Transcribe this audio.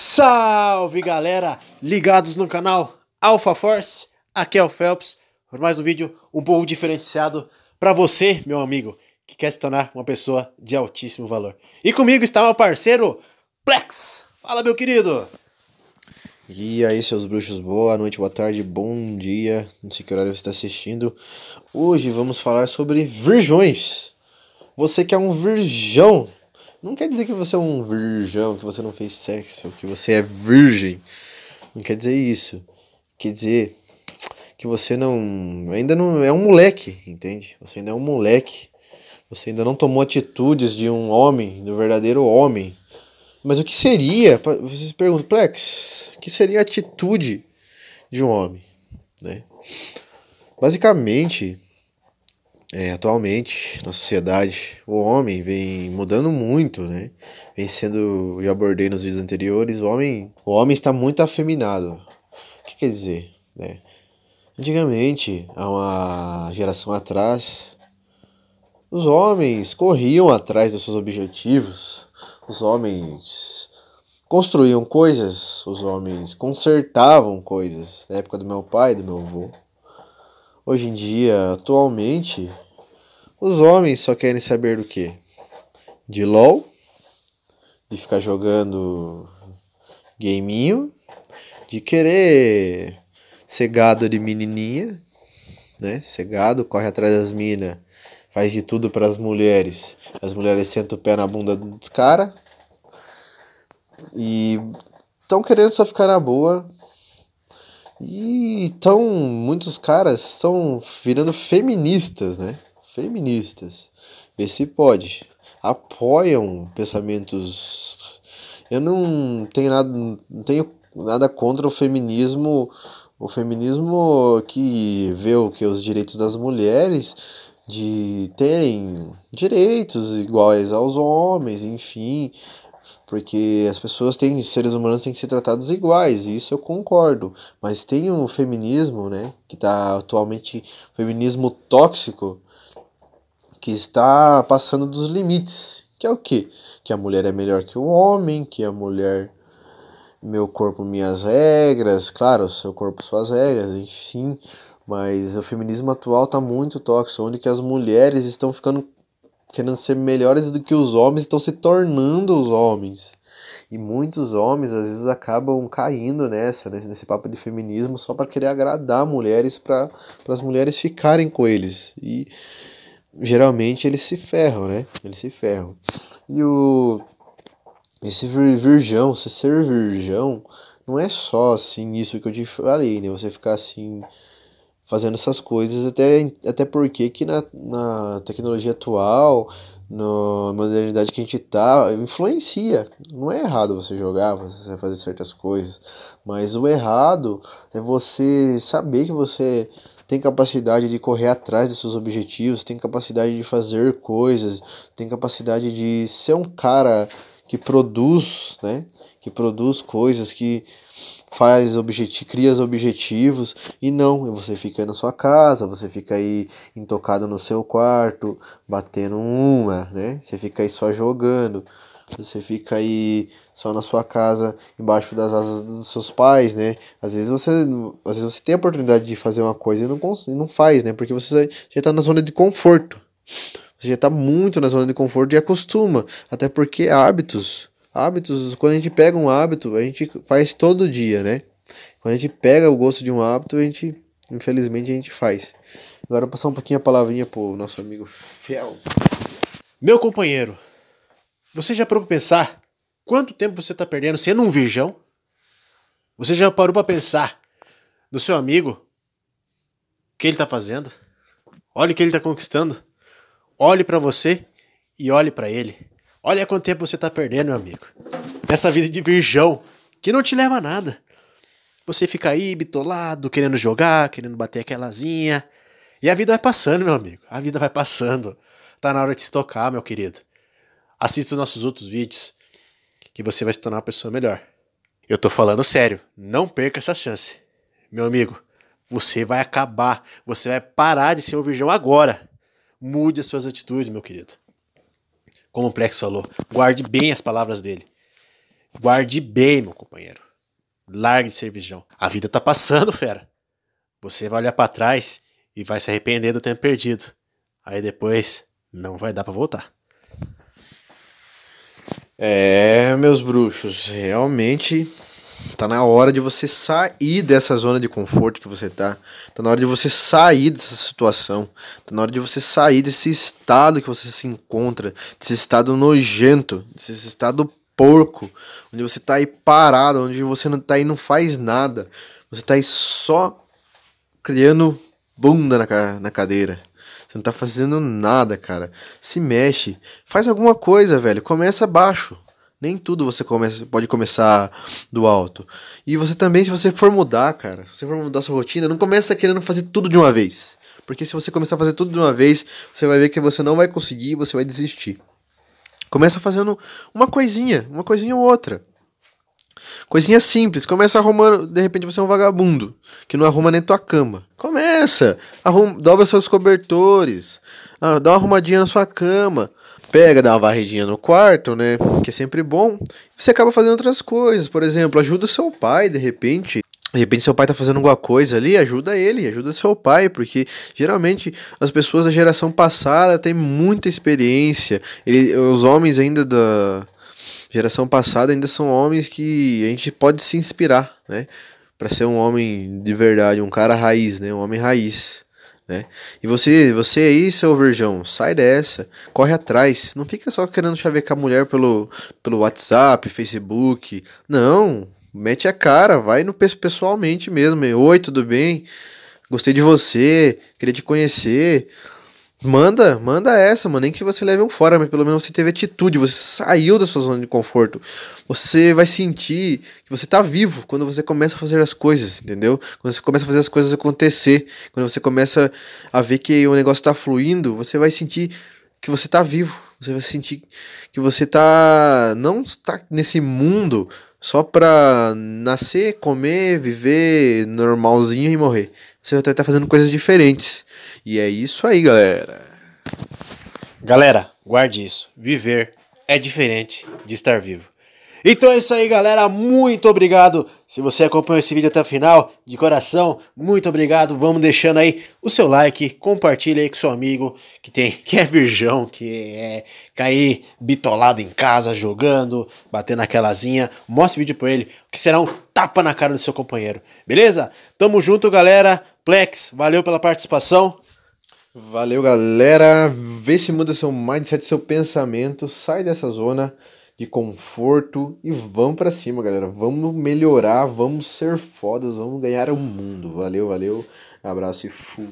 Salve galera, ligados no canal Alpha Force, aqui é o Phelps, por mais um vídeo um pouco diferenciado para você, meu amigo, que quer se tornar uma pessoa de altíssimo valor. E comigo está meu parceiro Plex. Fala, meu querido. E aí, seus bruxos, boa noite, boa tarde, bom dia, não sei que horário você está assistindo. Hoje vamos falar sobre virgões. Você que é um virgão, não quer dizer que você é um virgão, que você não fez sexo, que você é virgem. Não quer dizer isso. Quer dizer que você não. Ainda não é um moleque, entende? Você ainda é um moleque. Você ainda não tomou atitudes de um homem, do verdadeiro homem. Mas o que seria? Você se pergunta, Plex, o que seria a atitude de um homem? Né? Basicamente, é, atualmente, na sociedade, o homem vem mudando muito, né? Vem sendo, já abordei nos vídeos anteriores, o homem, o homem está muito afeminado. O que quer dizer, né? Antigamente, há uma geração atrás, os homens corriam atrás dos seus objetivos, os homens construíam coisas, os homens consertavam coisas, na época do meu pai, do meu avô. Hoje em dia, atualmente, os homens só querem saber do que? De LOL, de ficar jogando gameinho, de querer ser gado de menininha, né? Ser gado, corre atrás das minas, faz de tudo para as mulheres. As mulheres sentam o pé na bunda dos caras. E estão querendo só ficar na boa, e então muitos caras estão virando feministas, né? Feministas. Vê se pode. Apoiam pensamentos. Eu não tenho nada, não tenho nada contra o feminismo, o feminismo que vê o que os direitos das mulheres de terem direitos iguais aos homens, enfim, porque as pessoas têm, seres humanos têm que ser tratados iguais, e isso eu concordo. Mas tem um feminismo, né, que está atualmente, feminismo tóxico, que está passando dos limites. Que é o quê? Que a mulher é melhor que o homem, que a mulher. Meu corpo, minhas regras, claro, seu corpo, suas regras, enfim. Mas o feminismo atual está muito tóxico, onde que as mulheres estão ficando querendo ser melhores do que os homens, estão se tornando os homens. E muitos homens às vezes acabam caindo nessa, nesse, nesse papo de feminismo só para querer agradar mulheres, para as mulheres ficarem com eles. E geralmente eles se ferram, né? Eles se ferram. E o esse virgão, você ser virgão, não é só assim isso que eu te falei, né? Você ficar assim fazendo essas coisas, até, até porque que na, na tecnologia atual, na modernidade que a gente tá, influencia. Não é errado você jogar, você fazer certas coisas, mas o errado é você saber que você tem capacidade de correr atrás dos seus objetivos, tem capacidade de fazer coisas, tem capacidade de ser um cara que produz, né? Que produz coisas, que faz objeti cria os objetivos e não, você fica aí na sua casa, você fica aí intocado no seu quarto, batendo uma, né? Você fica aí só jogando, você fica aí só na sua casa, embaixo das asas dos seus pais, né? Às vezes você, às vezes você tem a oportunidade de fazer uma coisa e não, não faz, né? Porque você já está na zona de conforto. Você já está muito na zona de conforto e acostuma, até porque hábitos Hábitos, quando a gente pega um hábito, a gente faz todo dia, né? Quando a gente pega o gosto de um hábito, a gente, infelizmente, a gente faz. Agora vou passar um pouquinho a palavrinha pro nosso amigo Fiel. Meu companheiro, você já parou pra pensar quanto tempo você tá perdendo sendo um virgão? Você já parou para pensar no seu amigo? O que ele tá fazendo? Olhe o que ele tá conquistando. Olhe para você e olhe para ele. Olha quanto tempo você tá perdendo, meu amigo. Nessa vida de virgão, que não te leva a nada. Você fica aí bitolado, querendo jogar, querendo bater aquelazinha. E a vida vai passando, meu amigo. A vida vai passando. Tá na hora de se tocar, meu querido. Assista os nossos outros vídeos, que você vai se tornar uma pessoa melhor. Eu tô falando sério, não perca essa chance. Meu amigo, você vai acabar, você vai parar de ser um virgão agora. Mude as suas atitudes, meu querido como o Plex falou, guarde bem as palavras dele. Guarde bem, meu companheiro. Largue de ser virgão. A vida tá passando, fera. Você vai olhar para trás e vai se arrepender do tempo perdido. Aí depois não vai dar para voltar. É, meus bruxos, realmente tá na hora de você sair dessa zona de conforto que você tá. Tá na hora de você sair dessa situação. Tá na hora de você sair desse estado que você se encontra, desse estado nojento, desse estado porco, onde você tá aí parado, onde você não tá aí não faz nada. Você tá aí só criando bunda na, na cadeira. Você não tá fazendo nada, cara. Se mexe. Faz alguma coisa, velho. Começa baixo. Nem tudo você começa, pode começar do alto. E você também, se você for mudar, cara, se você for mudar sua rotina, não começa querendo fazer tudo de uma vez. Porque se você começar a fazer tudo de uma vez, você vai ver que você não vai conseguir você vai desistir. Começa fazendo uma coisinha, uma coisinha ou outra. Coisinha simples. Começa arrumando. De repente você é um vagabundo que não arruma nem tua cama. Começa. Arruma, dobra seus cobertores. Ah, dá uma arrumadinha na sua cama. Pega, dá uma varridinha no quarto, né? Que é sempre bom. Você acaba fazendo outras coisas. Por exemplo, ajuda seu pai, de repente. De repente seu pai tá fazendo alguma coisa ali, ajuda ele, ajuda seu pai, porque geralmente as pessoas da geração passada têm muita experiência. Ele, os homens ainda da geração passada ainda são homens que a gente pode se inspirar, né? Para ser um homem de verdade, um cara raiz, né? Um homem raiz, né? E você, você aí, seu virgão, sai dessa, corre atrás, não fica só querendo chavecar a mulher pelo pelo WhatsApp, Facebook. Não, mete a cara, vai no pessoalmente mesmo. Oi, tudo bem? Gostei de você, queria te conhecer. Manda, manda essa, mano. Nem que você leve um fora, mas pelo menos você teve atitude, você saiu da sua zona de conforto. Você vai sentir que você tá vivo quando você começa a fazer as coisas, entendeu? Quando você começa a fazer as coisas acontecer, quando você começa a ver que o negócio tá fluindo, você vai sentir que você tá vivo. Você vai sentir que você tá não está nesse mundo só pra nascer, comer, viver normalzinho e morrer. Você vai estar fazendo coisas diferentes. E é isso aí, galera. Galera, guarde isso. Viver é diferente de estar vivo. Então é isso aí, galera. Muito obrigado. Se você acompanhou esse vídeo até o final, de coração, muito obrigado. Vamos deixando aí o seu like, compartilha aí com seu amigo que tem, que é virgão, que é cair bitolado em casa, jogando, batendo aquelazinha. Mostre o vídeo pra ele, que será um tapa na cara do seu companheiro. Beleza? Tamo junto, galera. Plex, valeu pela participação. Valeu, galera. Vê se muda seu mindset, seu pensamento. Sai dessa zona de conforto e vamos para cima, galera. Vamos melhorar, vamos ser fodas, vamos ganhar o mundo. Valeu, valeu. Abraço e fui.